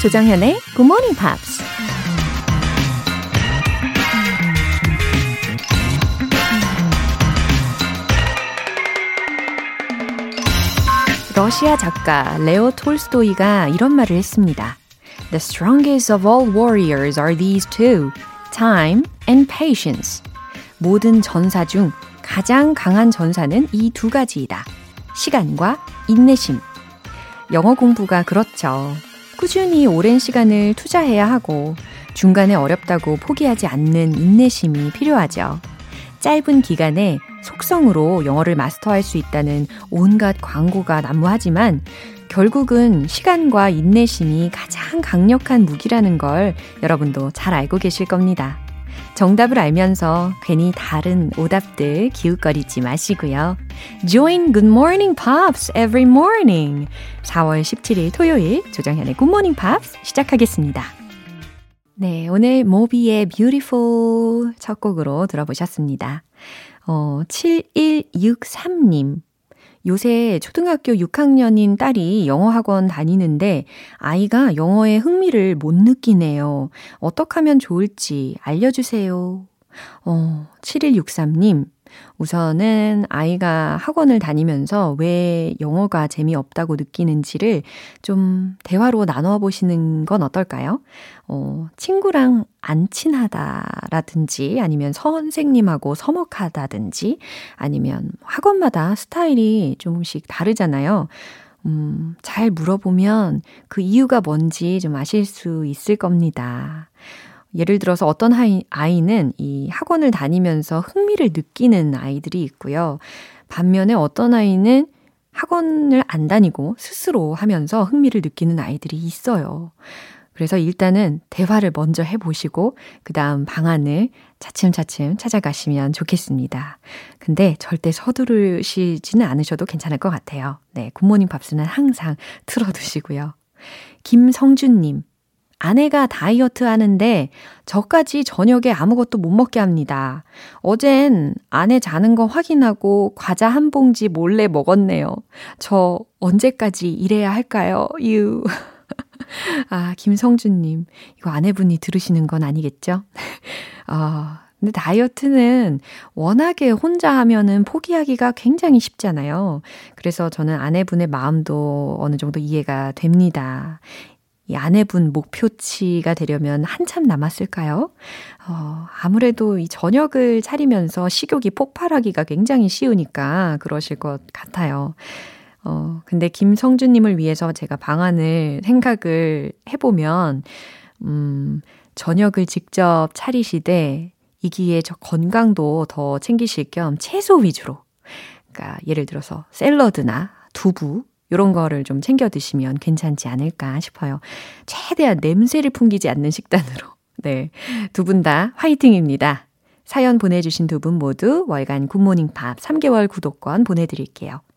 조정현의 Good Morning Pops. 러시아 작가 레오 톨스토이가 이런 말을 했습니다. The strongest of all warriors are these two, time and patience. 모든 전사 중 가장 강한 전사는 이 두 가지이다. 시간과 인내심. 영어 공부가 그렇죠. 꾸준히 오랜 시간을 투자해야 하고 중간에 어렵다고 포기하지 않는 인내심이 필요하죠. 짧은 기간에 속성으로 영어를 마스터할 수 있다는 온갖 광고가 난무하지만 결국은 시간과 인내심이 가장 강력한 무기라는 걸 여러분도 잘 알고 계실 겁니다. 정답을 알면서 괜히 다른 오답들 기웃거리지 마시고요. Join Good Morning Pops every morning. 4월 17일 토요일 조정현의 Good Morning Pops 시작하겠습니다. 네, 오늘 모비의 Beautiful 첫 곡으로 들어보셨습니다. 어, 7163님. 요새 초등학교 6학년인 딸이 영어 학원 다니는데 아이가 영어에 흥미를 못 느끼네요. 어떻게 하면 좋을지 알려주세요. 어, 7163님. 우선은 아이가 학원을 다니면서 왜 영어가 재미없다고 느끼는지를 좀 대화로 나눠 보시는 건 어떨까요? 어, 친구랑 안 친하다라든지 아니면 선생님하고 서먹하다든지 아니면 학원마다 스타일이 조금씩 다르잖아요. 음, 잘 물어보면 그 이유가 뭔지 좀 아실 수 있을 겁니다. 예를 들어서 어떤 아이, 아이는 이 학원을 다니면서 흥미를 느끼는 아이들이 있고요. 반면에 어떤 아이는 학원을 안 다니고 스스로 하면서 흥미를 느끼는 아이들이 있어요. 그래서 일단은 대화를 먼저 해보시고, 그 다음 방안을 차츰차츰 찾아가시면 좋겠습니다. 근데 절대 서두르시지는 않으셔도 괜찮을 것 같아요. 네, 굿모닝 밥스는 항상 틀어두시고요. 김성준님, 아내가 다이어트 하는데 저까지 저녁에 아무것도 못 먹게 합니다. 어젠 아내 자는 거 확인하고 과자 한 봉지 몰래 먹었네요. 저 언제까지 이래야 할까요? 유. 아, 김성준님. 이거 아내분이 들으시는 건 아니겠죠? 아, 근데 다이어트는 워낙에 혼자 하면은 포기하기가 굉장히 쉽잖아요. 그래서 저는 아내분의 마음도 어느 정도 이해가 됩니다. 이 아내분 목표치가 되려면 한참 남았을까요? 어, 아무래도 이 저녁을 차리면서 식욕이 폭발하기가 굉장히 쉬우니까 그러실 것 같아요. 어, 근데 김성준님을 위해서 제가 방안을 생각을 해보면, 음, 저녁을 직접 차리시되, 이기에 저 건강도 더 챙기실 겸 채소 위주로. 그러니까 예를 들어서 샐러드나 두부, 이런 거를 좀 챙겨 드시면 괜찮지 않을까 싶어요. 최대한 냄새를 풍기지 않는 식단으로. 네. 두 분 다 화이팅입니다. 사연 보내주신 두 분 모두 월간 굿모닝 팝 3개월 구독권 보내드릴게요.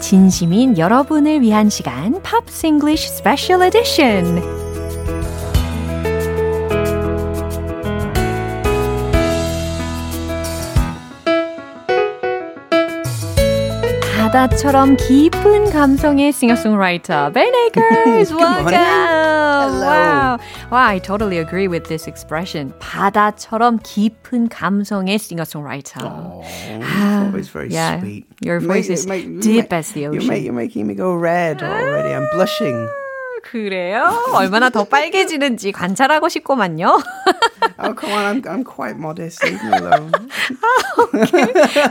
진심인 여러분을 위한 시간 Pops English Special Edition 바다처럼 깊은 감성의 singer-songwriter Ben Akers. Welcome. Hello. Wow. Wow, I totally agree with this expression. 바다처럼 깊은 감성의 singer-songwriter. Oh, it's always very yeah, sweet. your You voice make- is you make- you deep make- as the You're, ocean. make, you're making me go red already. I'm blushing. 그래요? 얼마나 더 빨개지는지 관찰하고 싶구만요. Oh, come on. I'm, I'm quite modest. Leave me alone.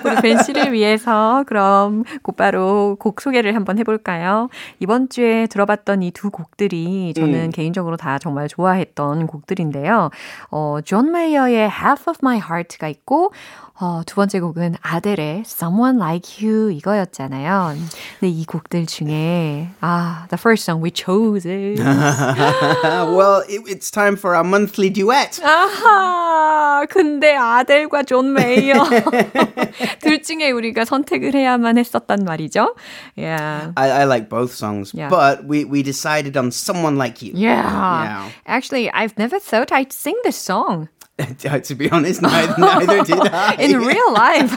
우리 벤 씨를 위해서 그럼 곧바로 곡 소개를 한번 해볼까요? 이번 주에 들어봤던 이 두 곡들이 저는 개인적으로 다 정말 좋아했던 곡들인데요. 어, 존 메이어의 Half of My Heart가 있고 어, 두 번째 곡은 아델의 Someone Like You 이거였잖아요. 근데 이 곡들 중에 아, the first song we chose it. well, it, it's time for our monthly duet. 아하, 근데 아델과 존 메이어 둘 중에 우리가 선택을 해야만 했었단 말이죠. Yeah. I, I like both songs, Yeah. but we, we decided on Someone Like You. Yeah. Yeah. Actually, I've never thought I'd sing this song to be honest, neither, neither did I. in real life.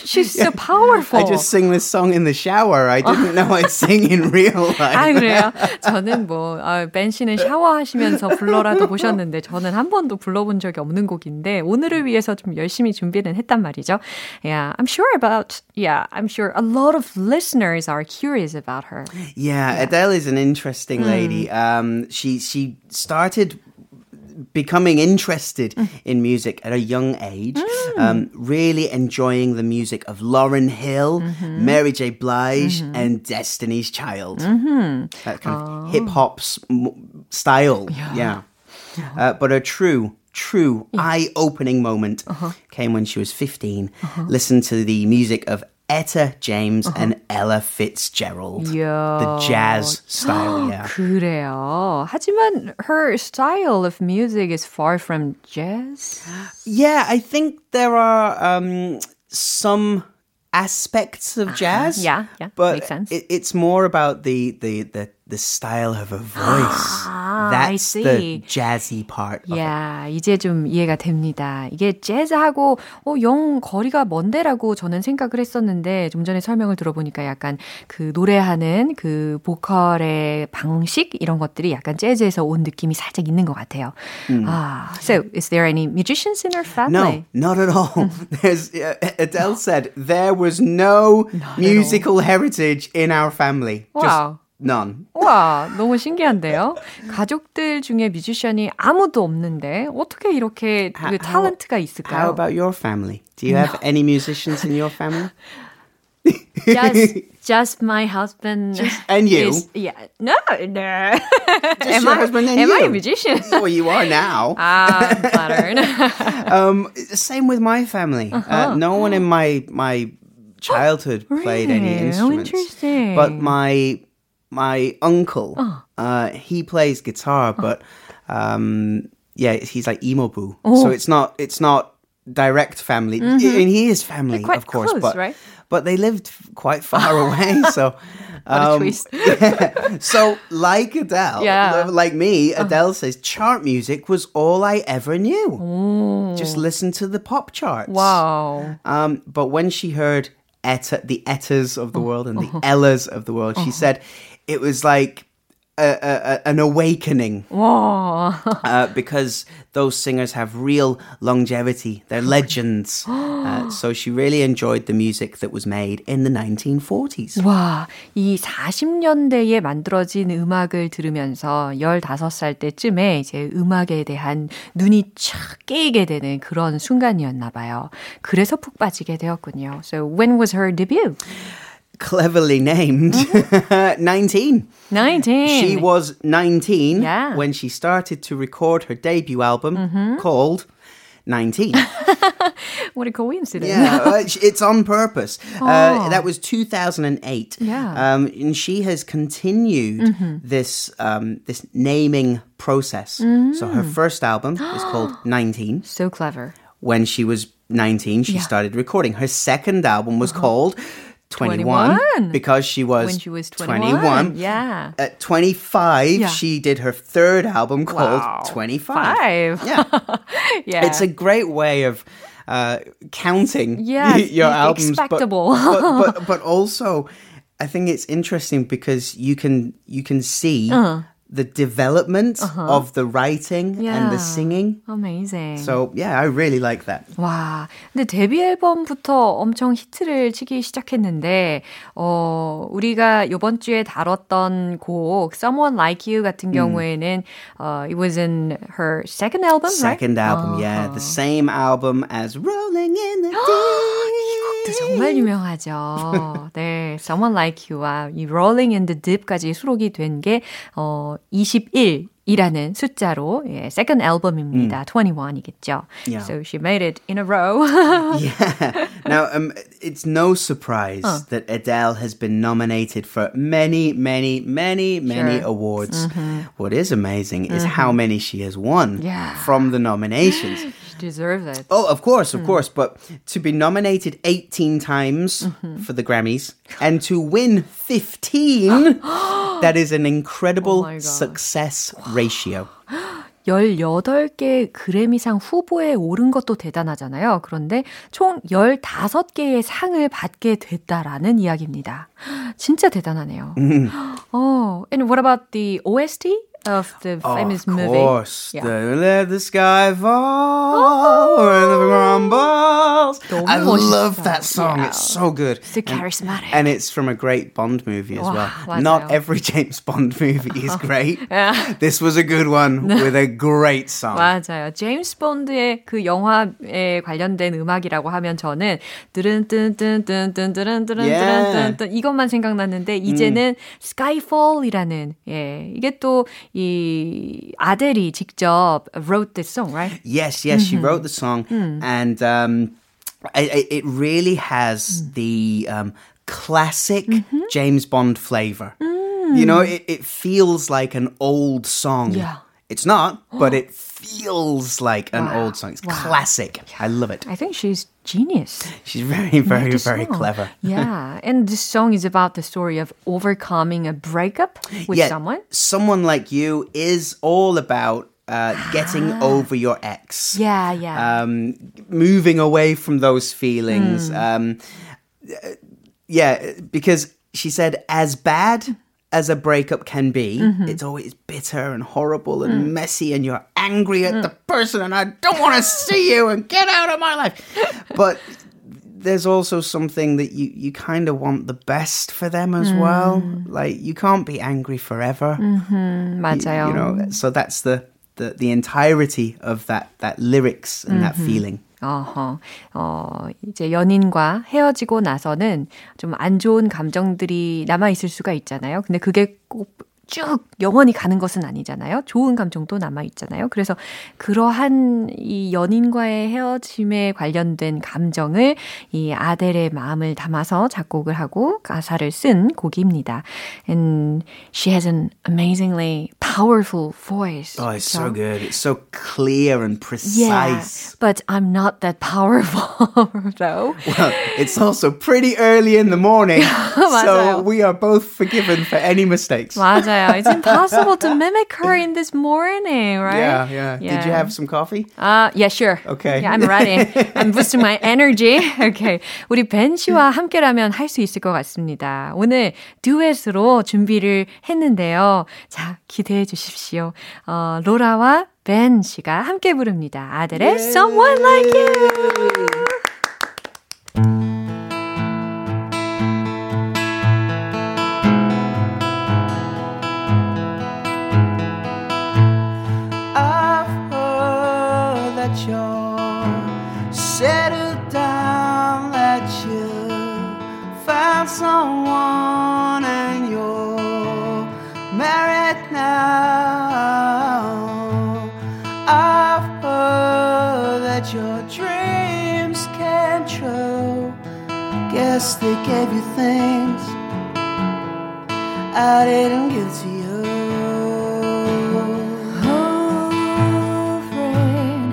She's so powerful. I just sing this song in the shower. I didn't know I'd sing in real life. 아, 그래요? 저는 뭐, 아, 벤 씨는 샤워하시면서 불러라도 보셨는데, 저는 한 번도 불러본 적이 없는 곡인데, 오늘을 위해서 좀 열심히 준비는 했단 말이죠. Yeah, I'm sure about, yeah, I'm sure a lot of listeners are curious about her. Yeah, Adele is an interesting lady. Um, she she started becoming interested mm. in music at a young age, mm. um, really enjoying the music of Lauren Hill, mm-hmm. Mary J. Blige, mm-hmm. and Destiny's Child. Mm-hmm. That kind of oh. hip hop style. Yeah. Uh, but a true, true eye opening moment uh-huh. came when she was 15. Uh-huh. Listened to the music of Etta James and Ella Fitzgerald. 이야. The jazz style, yeah. 그래요. 하지만 her style of music is far from jazz. Yeah, I think there are um, some aspects of jazz. Yeah, yeah, but makes sense. It, it's more about the the the, the style of her voice. I That's the jazzy part. 야, 이제 좀 이해가 됩니다. 이게 재즈하고 어, 영 거리가 먼데라고 저는 생각을 했었는데 좀 전에 설명을 들어보니까 약간 그 노래하는 그 보컬의 방식 이런 것들이 약간 재즈에서 온 느낌이 살짝 있는 것 같아요. 아, so is there any musicians in her family? No, not at all. There's uh, Adele said there was no musical heritage in our family. Wow. Just none. 와, 너무 신기한데요. 가족들 중에 뮤지션이 아무도 없는데 어떻게 이렇게 그 How- 탤런트가 How 있을까요? about your family? Do you have any musicians in your family? just just my husband and you? is- yeah no no am your I husband and am I a you. musician well, you are now. ah I'm flattered Um, same with my family. Uh, no one in my my childhood played any Really? Oh, instruments. interesting. But my my uncle, uh, he plays guitar, but um, yeah, he's like emo boo. So it's not it's not direct family, and he is family, of course, close, but right? but they lived quite far away, so. um, twist. yeah. So, like Adele, Yeah. like me, Adele says chart music was all I ever knew. Just listen to the pop charts. wow Um, but when she heard Etta, the Ettas of the Oh. world and the Ellas of the world, she said it was like a, a, a- an awakening 와 uh, because those singers have real longevity. They're legends. uh, so she really enjoyed the music that was made in the 1940s. 와, 이 40년대에 만들어진 음악을 들으면서 15살 때쯤에 이제 음악에 대한 눈이 촥 깨이게 되는 그런 순간이었나 봐요. 그래서 푹 빠지게 되었군요. So when was her debut? Cleverly named 19. 19. She was 19 Yeah. when she started to record her debut album called 19. What a coincidence. yeah, uh, it's on purpose. Uh, that was 2008. Yeah. Um, and she has continued this um, this naming process. So her first album is called 19. So clever. When she was 19, she Yeah. started recording. Her second album was called 21, 21. because she was, When she was 21. 21. Yeah. At 25, Yeah. she did her third album called Wow. 25. Five. Yeah. Yeah. It's a great way of uh, counting Yeah, your albums, expectable. But, but, but but also, I think it's interesting because you can you can see. Uh-huh. The development of the writing and Yeah. the singing. Amazing. So yeah, I really like that. 와, 근데 데뷔 앨범부터 엄청 히트를 치기 시작했는데, 어, 우리가 요번 주에 다뤘던 곡, Someone Like You 같은 경우에는, 어, it was in her second album, Second right? album, yeah, the same album as Rolling in the Deep. 또 정말 유명하죠. 네, Someone Like You와 이 Rolling in the Deep까지 수록이 된 게, 어, 21. 이라는 숫자로 예, second album입니다. 21이겠죠. Yeah. So she made it in a row. Yeah. Now, um, it's no surprise that Adele has been nominated for many, many, many, many Sure. awards. What is amazing is how many she has won Yeah. from the nominations. she deserves it. Oh, of course, of course. But to be nominated 18 times for the Grammys and to win 15, that is an incredible Oh my God. success ratio. 18개 그래미상 후보에 오른 것도 대단하잖아요. 그런데 총 15개의 상을 받게 됐다라는 이야기입니다. 진짜 대단하네요. Oh, and what about the OST of the famous of movie? course. Yeah. Let the sky fall when the grumbles. I love that song. Yeah. It's so good. So charismatic. And, and it's from a great Bond movie as 와, well. Not every James Bond movie is great. This was a good one with a great song. 맞아요. 제임스 본드의 그 영화에 관련된 음악이라고 하면 저는 Yeah. 이것만 생각났는데 이제는 Skyfall이라는 예 이게 또 이 아델이 직접 wrote this song, right? Yes, yes, she wrote the song, and um, it, it- it really has the um, classic James Bond flavor. You know, it, it feels like an old song. Yeah. it's not, but it feels like an Wow. old song. It's Wow. classic. I love it. I think she's genius. She's very, very, very song. clever. Yeah, and this song is about the story of overcoming a breakup with Yeah, someone. Someone like you is all about uh, getting over your ex. Yeah, yeah. um, moving away from those feelings. Um, uh, yeah, because she said, as bad as a breakup can be, it's always bitter and horrible and messy, and you're angry at the person, and I don't want to see you and get out of my life. But there's also something that you, you kind of want the best for them as well. Like, you can't be angry forever. 맞아요. You know, so that's the, the, the entirety of that, that lyrics and that feeling. 어허, 어, 이제 연인과 헤어지고 나서는 좀 안 좋은 감정들이 남아있을 수가 있잖아요. 근데 그게 꼭 쭉 영원히 가는 것은 아니잖아요. 좋은 감정도 남아 있잖아요. 그래서 그러한 이 연인과의 헤어짐에 관련된 감정을 이 아델의 마음을 담아서 작곡을 하고 가사를 쓴 곡입니다. And she has an amazingly powerful voice. Oh, it's so 그렇죠? good. It's so clear and Yeah, precise. but I'm not that powerful though. Well, it's also pretty early in the morning, so 맞아요. we are both forgiven for any mistakes. 맞아요. It's impossible to mimic her in this morning, right? Yeah, yeah, Did you have some coffee? Uh, yeah, sure. Okay. Yeah, I'm ready. I'm boosting my energy. Okay. 우리 벤 씨와 함께라면 할 수 있을 것 같습니다. 오늘 듀엣으로 준비를 했는데요. 자, 기대해 주십시오. 어, 로라와 벤 씨가 함께 부릅니다. 아델의 Someone Like You. I've They gave you things I didn't give to you. Oh, friend,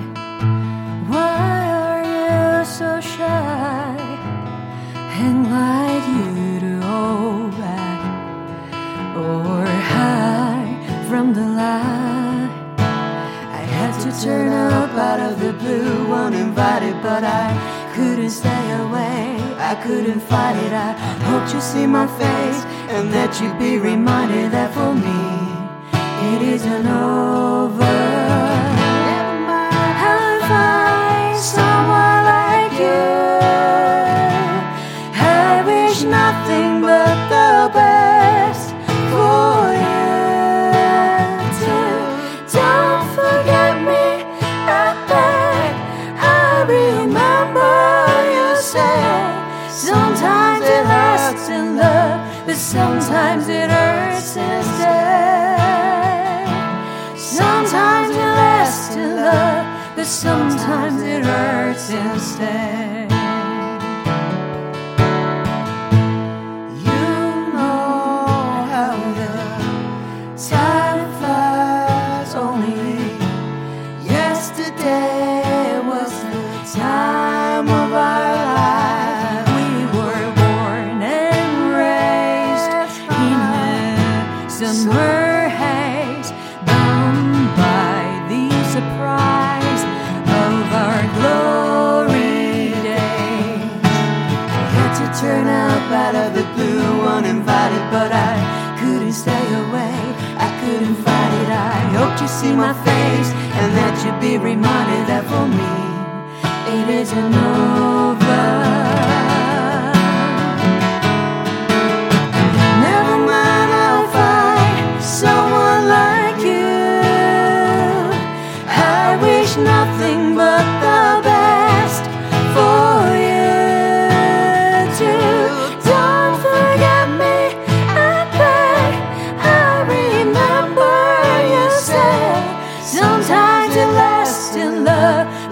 why are you so shy? And why'd you to hold back or hide from the light? I had to turn up out of the blue, uninvited, but I couldn't stay away. I couldn't fight it. I hoped you'd see my face and that you'd be reminded that for me it isn't over. Sometimes it hurts instead.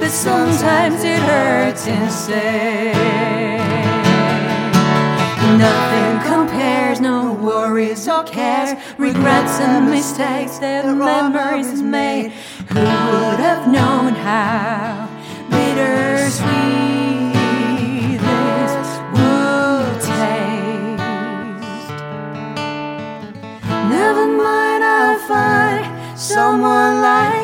But sometimes it hurts instead. Nothing compares, no worries or cares, regrets and mistakes that memories made. Who would have known how bittersweet this would taste? Never mind, I'll find someone like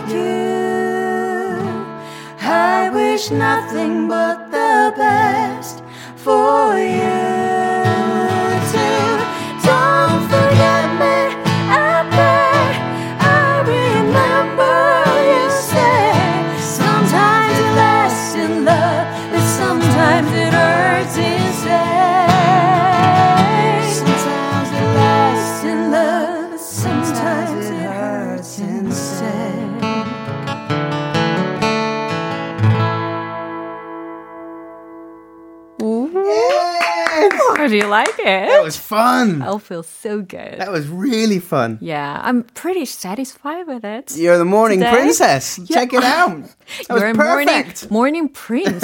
wish nothing but the best for you do you like That it? was fun. I'll feel so good. That was really fun. Yeah, I'm pretty satisfied with it. You're the morning Today? princess. Check it out. That was You're morning, perfect. morning prince.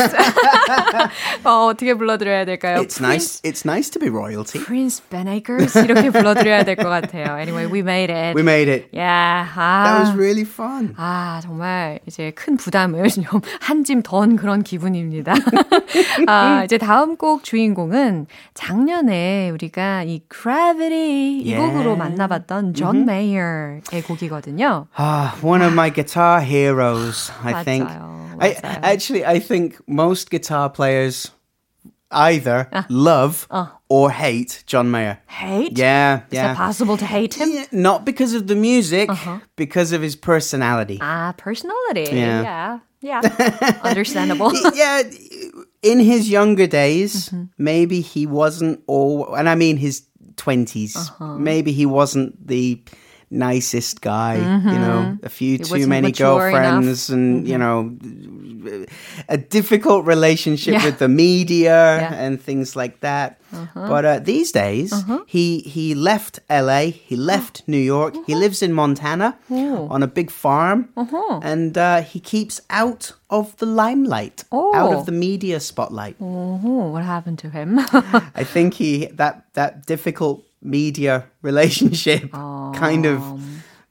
어, 어떻게 불러드려야 될까요? It's nice. It's nice to be royalty. Prince Ben Akers 이렇게 불러드려야 될 것 같아요. Anyway, we made it. We made it. yeah. That was 아, really fun. 아, 정말 이제 큰 부담을 좀 한 짐 던 그런 기분입니다. 아, 이제 다음 곡 주인공은 작년에 우리가 이 Gravity 이 Yeah. 곡으로 만나봤던 존 메이어의 곡이거든요. Ah, one of my guitar heroes, I think. 맞아요, I 맞아요. actually I think most guitar players either love or hate John Mayer. Hate? Yeah, Is yeah. it possible to hate him? Yeah, Not because of the music, because of his personality. Ah, personality. Yeah. Yeah. Yeah. Understandable. yeah, in his younger days, mm-hmm. maybe he wasn't all, and I mean his 20s, uh-huh. maybe he wasn't the nicest guy, you mm-hmm. know, a few too many mature enough. girlfriends and, you mm-hmm. know, a difficult relationship Yeah. with the media Yeah. and things like that. Uh-huh. But uh, these days, uh-huh. he he left LA, he left New York, he uh-huh. lives in Montana oh. on a big farm, and uh, he keeps out of the limelight, out Oh. of the media spotlight. Oh, what happened to him? I think he that that difficult media relationship kind of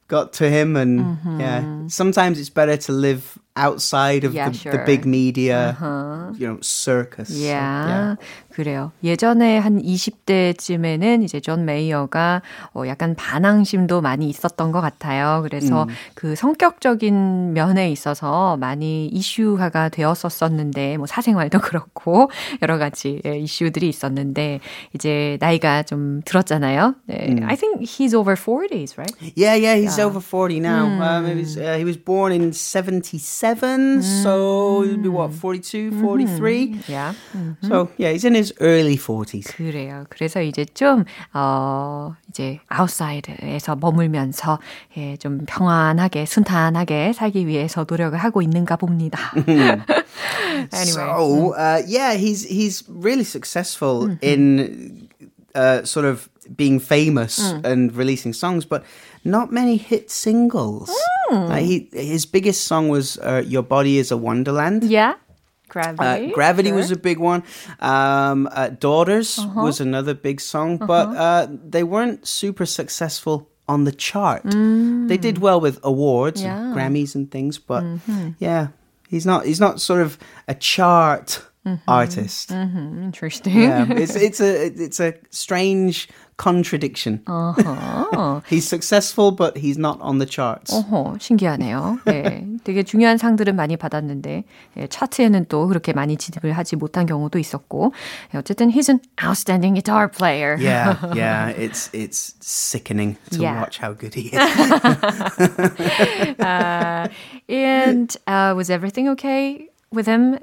got to him, and yeah, mm-hmm. sometimes it's better to live outside of Yeah, the, sure. the big media, you know, circus. So, Yeah. 그래요. 예전에 한 20대쯤에는 이제 존 메이어가 어 약간 반항심도 많이 있었던 것 같아요. 그래서 그 성격적인 면에 있어서 많이 이슈화가 되었었었는데, 뭐 사생활도 그렇고 여러 가지 예, 이슈들이 있었는데 이제 나이가 좀 들었잖아요. 네. I think he's over 40s, right? Yeah, yeah, he's over 40 now. Um, he, was, uh, he was born in 77, so he'll be what, 42, 43? Yeah. So, yeah, he's in his early 40s. 그래요. 그래서 이제 좀, 어, 이제 아웃사이드에서 머물면서, 예, 좀 평안하게, 순탄하게 살기 위해서 노력을 하고 있는가 봅니다. anyway. So, uh, yeah, he's he's really successful in uh, sort of being famous and releasing songs, but not many hit singles. Uh, he his biggest song was uh, "Your Body Is a Wonderland." yeah. Uh, Gravity. Gravity sure. was a big one. Um, uh, Daughters was another big song, but uh, they weren't super successful on the chart. They did well with awards, and Grammys, and things, but yeah, he's not. He's not sort of a chart artist. Interesting. Yeah, it's it's a it's a strange contradiction. 어허. He's successful, but he's not on the charts. 어허, 신기하네요. 네, 되게 중요한 상들은 많이 받았는데 예, 차트에는 또 그렇게 많이 진입을 하지 못한 경우도 있었고 예, 어쨌든 he's an outstanding guitar player. Yeah, yeah, it's it's sickening to Yeah. watch how good he is. Uh, and uh, was everything okay with him?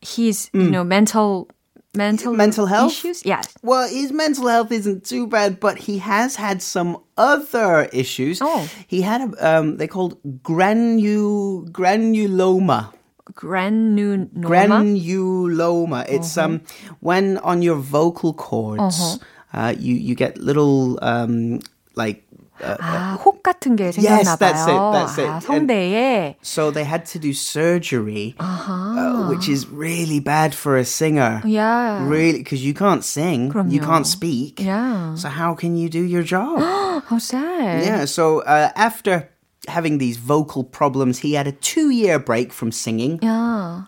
He's, you know, mental mental. Mental health? issues. Yes. Well, his mental health isn't too bad, but he has had some other issues. Oh. He had a um, they called granu granuloma. Granuloma. Granuloma. It's Uh-huh. um when on your vocal cords, uh you you get little um like. Uh, 아, 혹 같은 게 생겼나 Yes, that's it, 봐요. that's it. 아, And- 성대에 so they had to do surgery, Uh-huh. uh, which is really bad for a singer. Yeah. Really, because you can't sing, you 그럼요. can't speak. Yeah. So how can you do your job? How sad. yeah. So uh, after having these vocal problems, he had a two-year break from singing, Yeah.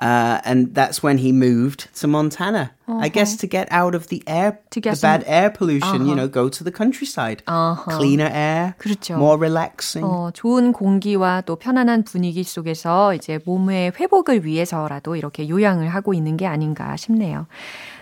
Uh, and that's when he moved to Montana. I guess to get out of the air, Uh-huh. To get the bad some- air pollution. You know, go to the countryside, cleaner air, 그렇죠. more relaxing. 어, 좋은 공기와 또 편안한 분위기 속에서 이제 몸의 회복을 위해서라도 이렇게 요양을 하고 있는 게 아닌가 싶네요.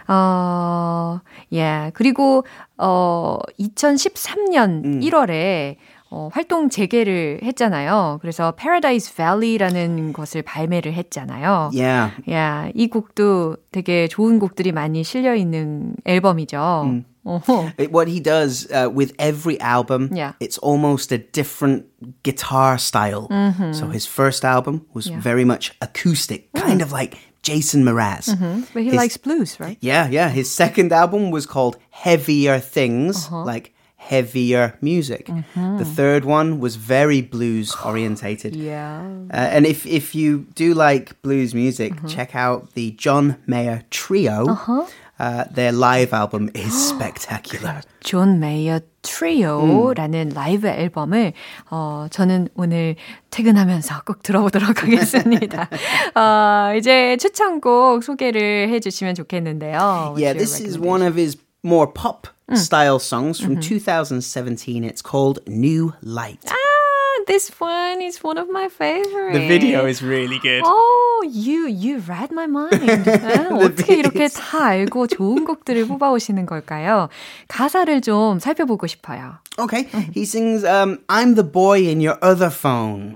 어, 예. 그리고, 어, 2013년 1월에 어, 활동 재개를 했잖아요. 그래서 Paradise Valley라는 것을 발매를 했잖아요. Yeah. 야, 이 곡도 되게 좋은 곡들이 많이 실려 있는 앨범이죠. 어허. It- what he does uh, with every album, Yeah. it's almost a different guitar style. So his first album was Mm-hmm. Yeah. Mm. very much acoustic, kind of like Jason Mraz. But he His- likes blues, right? Yeah, yeah. His second album was called Heavier Things, Uh-huh. like heavier music. Mm-hmm. The third one was very blues orientated. Yeah. Uh, and if, if you do like blues music, Mm-hmm. check out the John Mayer Trio. Uh-huh. Uh, their live album is spectacular. 존 메이어 트리오라는 라이브 앨범을 어 저는 오늘 퇴근하면서 꼭 들어보도록 하겠습니다. 어 이제 추천곡 소개를 해 주시면 좋겠는데요. What's Yeah, your this is recommendation? one of his more pop Mm. style songs from Mm-hmm. 2017. It's called New Light. Ah, this one is one of my favorites. is really good. Oh, you you read my mind. 아, 어떻게 이렇게 다 알고 좋은 곡들을 뽑아오시는 걸까요? 가사를 좀 살펴보고 싶어요. Okay, Mm-hmm. he sings, um, I'm the boy in your other phone,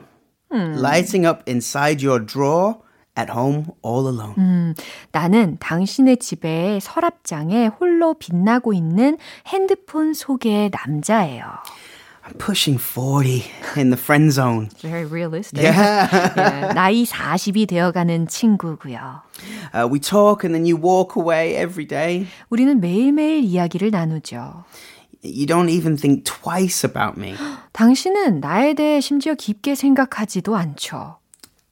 Hmm. lighting up inside your drawer, at home all alone. Mm. 나는 당신의 집에 서랍장에 홀로 빛나고 있는 핸드폰 속의 남자예요. I'm pushing 40 in the friend zone. Very realistic. Yeah. 예, 나이 40이 되어가는 친구고요. Uh, we talk and then you walk away every day. 우리는 매일매일 이야기를 나누죠. You don't even think twice about me. 당신은 나에 대해 심지어 깊게 생각하지도 않죠.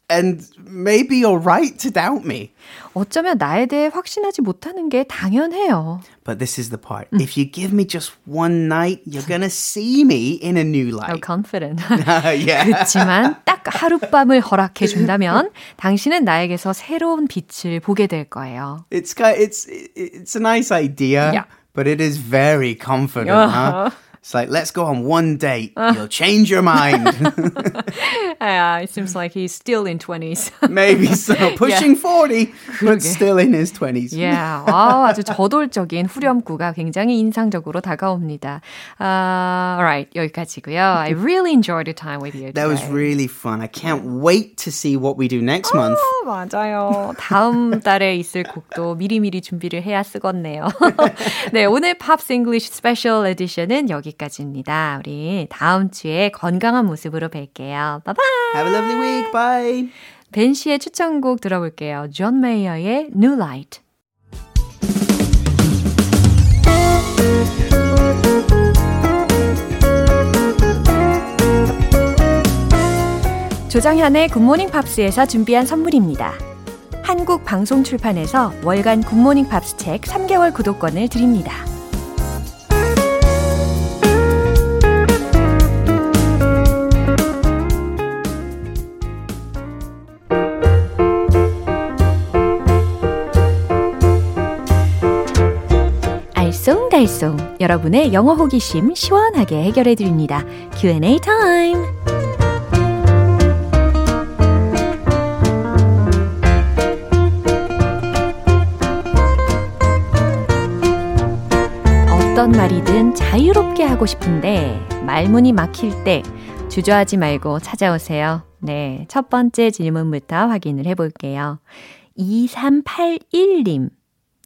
And maybe you're right to doubt me. 어쩌면 나에 대해 확신하지 못하는 게 당연해요. But this is the part. If you give me just one night, you're gonna see me in a new So light. confident. yeah. 그렇지만 딱 하룻밤을 허락해 준다면 당신은 나에게서 새로운 빛을 보게 될 거예요. It's ki- it's it's a nice idea, Yeah. but it is very confident. Huh? It's like let's go on one date. You'll change your mind. Yeah, it seems like he's still in 20s. Maybe so. Pushing forty, but still in his twenties. yeah, 아, 아주 저돌적인 후렴구가 굉장히 인상적으로 다가옵니다. Uh, alright, 여기까지고요. I really enjoyed the time with you. That was today. really fun. I can't wait to see what we do next month. 어, 맞아요. 다음 달에 있을 곡도 미리미리 준비를 해야 쓰겠네요. 네, 오늘 팝스 잉글리쉬 스페셜 에디션은 여기 까지입니다. 우리 다음 주에 건강한 모습으로 뵐게요. 바이바이. Have a lovely week. Bye. 벤 씨의 추천곡 들어볼게요. 존 메이어의 New Light. 조정현의 Good Morning Pops에서 준비한 선물입니다. 한국 방송 출판에서 월간 Good Morning Pops 책 3개월 구독권을 드립니다. 달쏭 여러분의 영어 호기심 시원하게 해결해 드립니다. Q&A 타임. 어떤 말이든 자유롭게 하고 싶은데 말문이 막힐 때 주저하지 말고 찾아오세요. 네, 첫 번째 질문부터 확인을 해 볼게요. 2381님.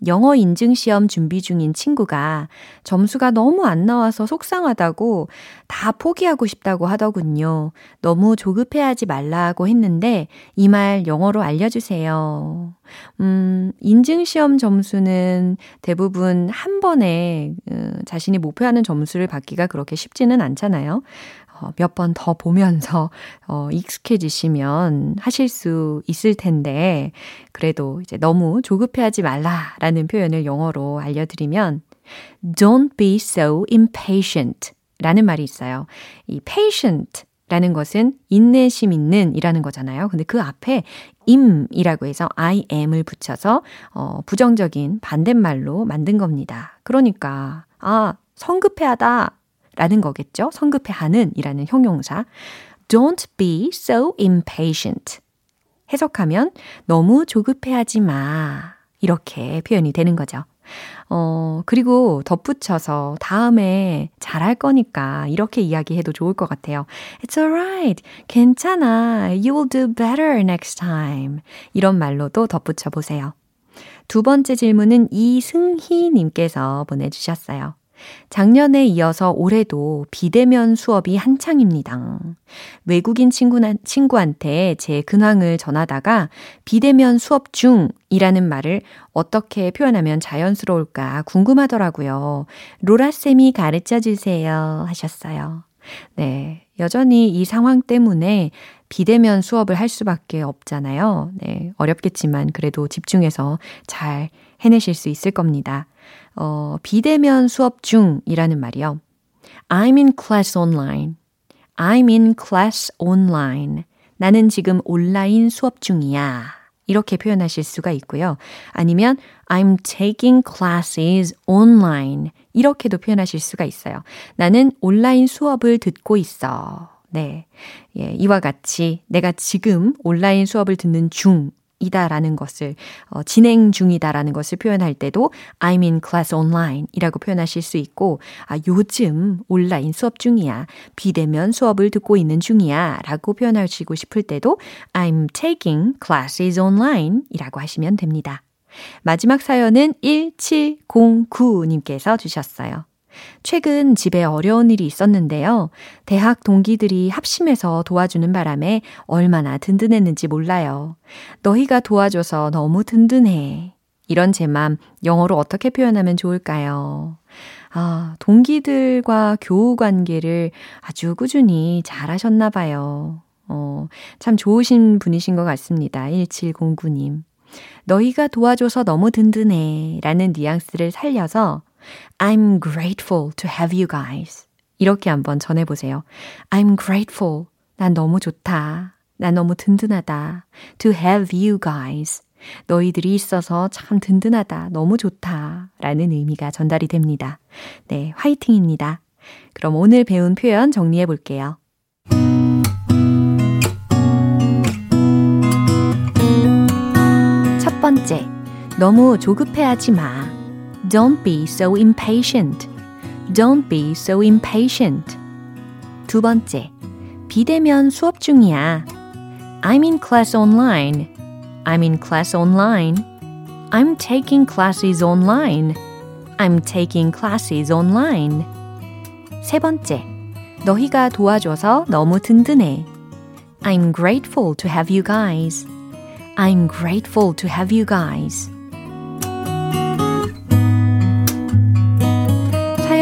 영어 인증 시험 준비 중인 친구가 점수가 너무 안 나와서 속상하다고 다 포기하고 싶다고 하더군요. 너무 조급해하지 말라고 했는데 이 말 영어로 알려주세요. 음, 인증 시험 점수는 대부분 한 번에 음, 자신이 목표하는 점수를 받기가 그렇게 쉽지는 않잖아요. 몇 번 더 보면서 어, 익숙해지시면 하실 수 있을 텐데 그래도 이제 너무 조급해하지 말라라는 표현을 영어로 알려드리면 Don't be so impatient 라는 말이 있어요. 이 patient 라는 것은 인내심 있는 이라는 거잖아요. 근데 그 앞에 im이라고 해서 I am을 붙여서 어, 부정적인 반대말로 만든 겁니다. 그러니까 아 성급해하다 라는 거겠죠. 성급해 하는 이라는 형용사. Don't be so impatient. 해석하면 너무 조급해 하지 마. 이렇게 표현이 되는 거죠. 어, 그리고 덧붙여서 다음에 잘할 거니까 이렇게 이야기해도 좋을 것 같아요. It's alright. 괜찮아. You will do better next time. 이런 말로도 덧붙여 보세요. 두 번째 질문은 이승희님께서 보내주셨어요. 작년에 이어서 올해도 비대면 수업이 한창입니다. 외국인 친구, 친구한테 제 근황을 전하다가 비대면 수업 중이라는 말을 어떻게 표현하면 자연스러울까 궁금하더라고요. 로라쌤이 가르쳐 주세요 하셨어요. 네. 여전히 이 상황 때문에 비대면 수업을 할 수밖에 없잖아요. 네. 어렵겠지만 그래도 집중해서 잘 해내실 수 있을 겁니다. 어, 비대면 수업 중이라는 말이요. I'm in class online. I'm in class online. 나는 지금 온라인 수업 중이야. 이렇게 표현하실 수가 있고요. 아니면 I'm taking classes online. 이렇게도 표현하실 수가 있어요. 나는 온라인 수업을 듣고 있어. 네. 예, 이와 같이 내가 지금 온라인 수업을 듣는 중 이다라는 것을 어, 진행 중이다라는 것을 표현할 때도 I'm in class online 이라고 표현하실 수 있고 아 요즘 온라인 수업 중이야 비대면 수업을 듣고 있는 중이야 라고 표현하시고 싶을 때도 I'm taking classes online 이라고 하시면 됩니다. 마지막 사연은 1709님께서 주셨어요. 최근 집에 어려운 일이 있었는데요. 대학 동기들이 합심해서 도와주는 바람에 얼마나 든든했는지 몰라요. 너희가 도와줘서 너무 든든해. 이런 제 맘 영어로 어떻게 표현하면 좋을까요? 아, 동기들과 교우 관계를 아주 꾸준히 잘 하셨나 봐요. 어, 참 좋으신 분이신 것 같습니다. 1709님. 너희가 도와줘서 너무 든든해 라는 뉘앙스를 살려서 I'm grateful to have you guys. 이렇게 한번 전해보세요. I'm grateful. 난 너무 좋다. 난 너무 든든하다. To have you guys. 너희들이 있어서 참 든든하다. 너무 좋다. 라는 의미가 전달이 됩니다. 네, 화이팅입니다. 그럼 오늘 배운 표현 정리해 볼게요. 첫 번째, 너무 조급해 하지 마. Don't be so impatient. Don't be so impatient. 두 번째, 비대면 수업 중이야. I'm in class online. I'm in class online. I'm taking classes online. I'm taking classes online. 세 번째, 너희가 도와줘서 너무 든든해. I'm grateful to have you guys. I'm grateful to have you guys.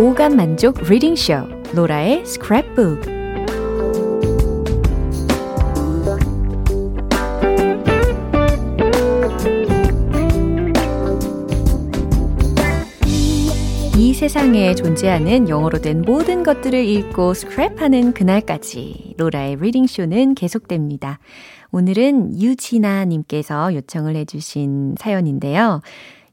오감 만족 reading 쇼 로라의 스크랩북 이 세상에 존재하는 영어로 된 모든 것들을 읽고 스크랩하는 그날까지 로라의 reading 쇼는 계속됩니다. 오늘은 유진아 님께서 요청을 해주신 사연인데요.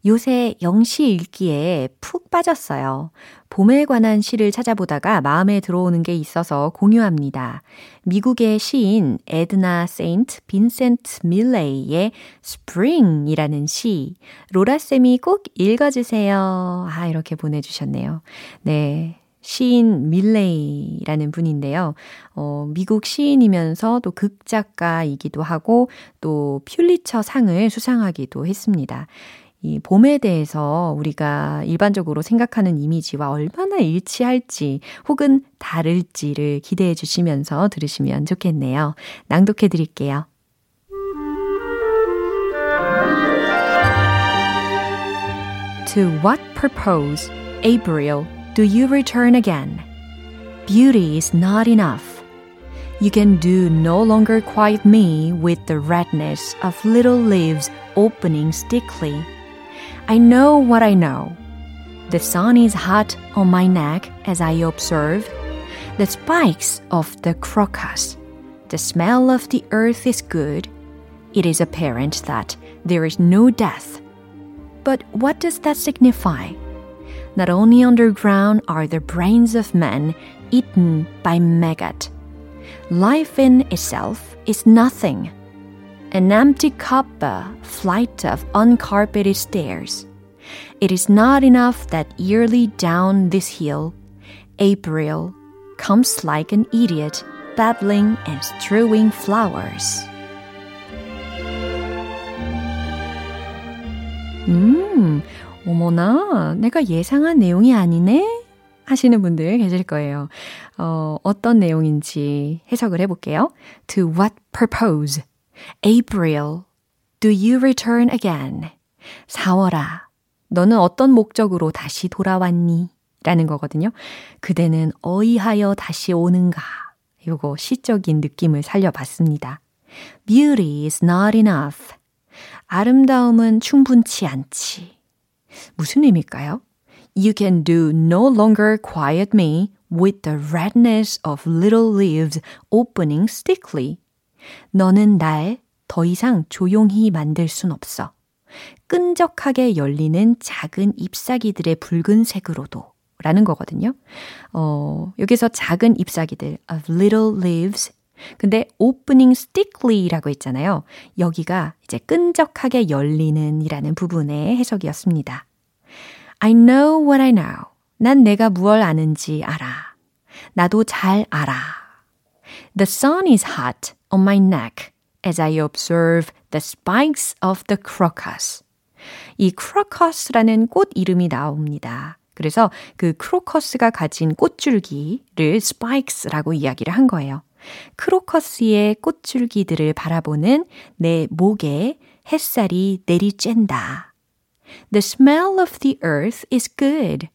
요새 영시 읽기에 푹 빠졌어요. 봄에 관한 시를 찾아보다가 마음에 들어오는 게 있어서 공유합니다. 미국의 시인 에드나 세인트 빈센트 밀레이의 Spring이라는 시, 로라쌤이 꼭 읽어주세요. 아, 이렇게 보내주셨네요. 네. 시인 밀레이라는 분인데요. 어, 미국 시인이면서 또 극작가이기도 하고 또 퓰리처 상을 수상하기도 했습니다. 이 봄에 대해서 우리가 일반적으로 생각하는 이미지와 얼마나 일치할지 혹은 다를지를 기대해 주시면서 들으시면 좋겠네요. 낭독해 드릴게요. To what purpose, April, do you return again? Beauty is not enough. You can do no longer quiet me with the redness of little leaves opening stickly. I know what I know. The sun is hot on my neck as I observe the spikes of the crocus. The smell of the earth is good. It is apparent that there is no death. But what does that signify? Not only underground are the brains of men eaten by maggot. Life in itself is nothing an empty copper flight of uncarpeted stairs. It is not enough that yearly down this hill, April comes like an idiot, babbling and strewing flowers. 음, 어머나, 내가 예상한 내용이 아니네? 하시는 분들 계실 거예요. 어, 어떤 내용인지 해석을 해볼게요. To what purpose? April, do you return again? 4월아, 너는 어떤 목적으로 다시 돌아왔니? 라는 거거든요. 그대는 어이하여 다시 오는가? 요거 시적인 느낌을 살려봤습니다. Beauty is not enough. 아름다움은 충분치 않지. 무슨 의미일까요? You can do no longer quiet me with the redness of little leaves opening stickly. 너는 날 더 이상 조용히 만들 순 없어. 끈적하게 열리는 작은 잎사귀들의 붉은색으로도 라는 거거든요. 어, 여기서 작은 잎사귀들 of little leaves 근데 opening stickly라고 했잖아요. 여기가 이제 끈적하게 열리는 이라는 부분의 해석이었습니다. I know what I know. 난 내가 무얼 아는지 알아. 나도 잘 알아. The sun is hot on my neck as I observe the spikes of the crocus. 이 crocus라는 꽃 이름이 나옵니다. 그래서 그 크로커스가 가진 꽃줄기를 spikes라고 이야기를 한 거예요. 크로커스의 꽃줄기들을 바라보는 내 목에 햇살이 내리쬐다. The smell of the earth is good.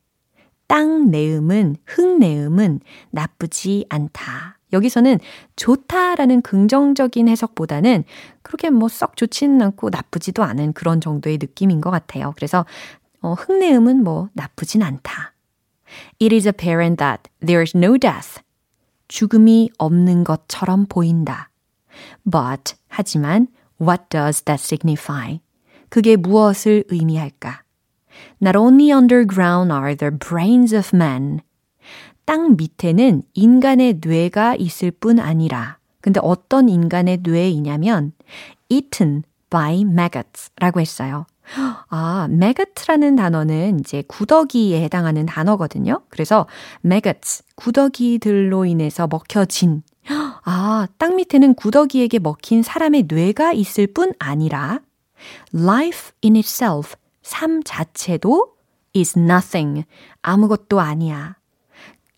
땅 내음은, 흙 내음은 나쁘지 않다. 여기서는 좋다라는 긍정적인 해석보다는 그렇게 뭐 썩 좋지는 않고 나쁘지도 않은 그런 정도의 느낌인 것 같아요. 그래서 어, 흙내음은 뭐 나쁘진 않다. It is apparent that there is no death. 죽음이 없는 것처럼 보인다. But, 하지만, what does that signify? 그게 무엇을 의미할까? Not only underground are the brains of men. 땅 밑에는 인간의 뇌가 있을 뿐 아니라, 근데 어떤 인간의 뇌이냐면, eaten by maggots 라고 했어요. 아, maggot라는 단어는 이제 구더기에 해당하는 단어거든요. 그래서 maggots, 구더기들로 인해서 먹혀진 아, 땅 밑에는 구더기에게 먹힌 사람의 뇌가 있을 뿐 아니라 life in itself, 삶 자체도 is nothing, 아무것도 아니야.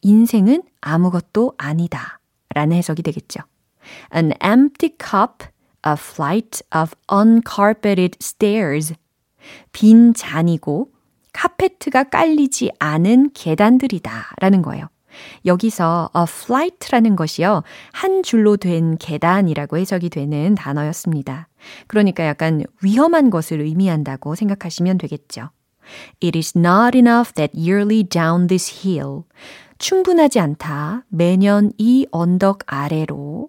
인생은 아무것도 아니다. 라는 해석이 되겠죠. An empty cup, a flight of uncarpeted stairs. 빈 잔이고 카페트가 깔리지 않은 계단들이다. 라는 거예요. 여기서 a flight라는 것이요. 한 줄로 된 계단이라고 해석이 되는 단어였습니다. 그러니까 약간 위험한 것을 의미한다고 생각하시면 되겠죠. It is not enough that yearly down this hill. 충분하지 않다. 매년 이 언덕 아래로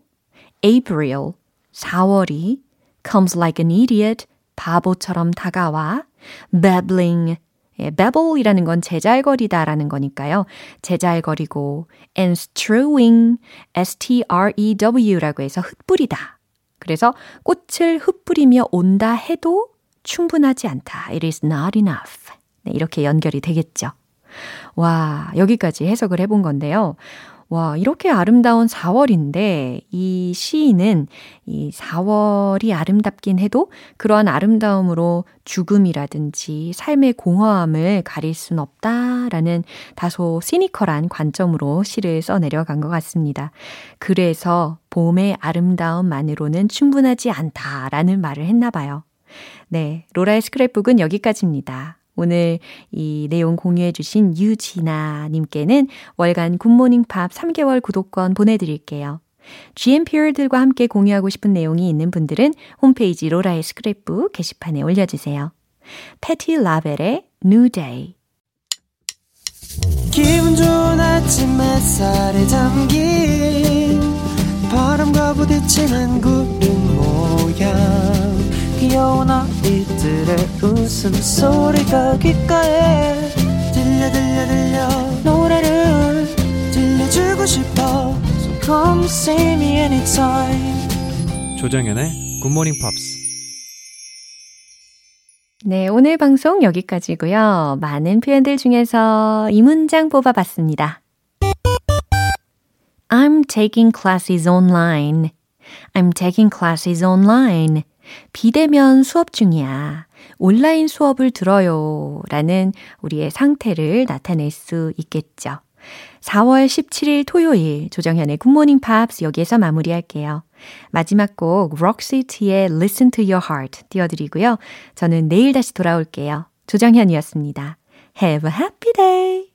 April, 4월이 comes like an idiot, 바보처럼 다가와 babbling, 예, babble이라는 건 제잘거리다라는 거니까요. 제잘거리고 and strewing, S-T-R-E-W라고 해서 흩뿌리다. 그래서 꽃을 흩뿌리며 온다 해도 충분하지 않다. It is not enough. 네, 이렇게 연결이 되겠죠. 와, 여기까지 해석을 해본 건데요. 와, 이렇게 아름다운 4월인데 이 시인은 이 4월이 아름답긴 해도 그러한 아름다움으로 죽음이라든지 삶의 공허함을 가릴 순 없다라는 다소 시니컬한 관점으로 시를 써내려간 것 같습니다. 그래서 봄의 아름다움만으로는 충분하지 않다라는 말을 했나 봐요. 네, 로라의 스크랩북은 여기까지입니다. 오늘 이 내용 공유해 주신 유진아 님께는 월간 굿모닝 팝 3개월 구독권 보내드릴게요. GMPR들과 함께 공유하고 싶은 내용이 있는 분들은 홈페이지 로라의 스크랩북 게시판에 올려주세요. 패티 라벨의 New Day 기분 좋은 아침 햇살에 잠긴 바람과 부딪히는 구름 모양 귀여운 아이들의 웃음소리가 귓가에 들려 들려 들려 노래를 들려주고 싶어 So come see me anytime 조정연의 굿모닝 팝스 네, 오늘 방송 여기까지고요. 많은 표현들 중에서 이 문장 뽑아봤습니다. I'm taking classes online. I'm taking classes online. 비대면 수업 중이야. 온라인 수업을 들어요. 라는 우리의 상태를 나타낼 수 있겠죠. 4월 17일 토요일 조정현의 Good Morning Pops 여기에서 마무리할게요. 마지막 곡 Roxette의 Listen to Your Heart 띄워드리고요. 저는 내일 다시 돌아올게요. 조정현이었습니다. Have a happy day!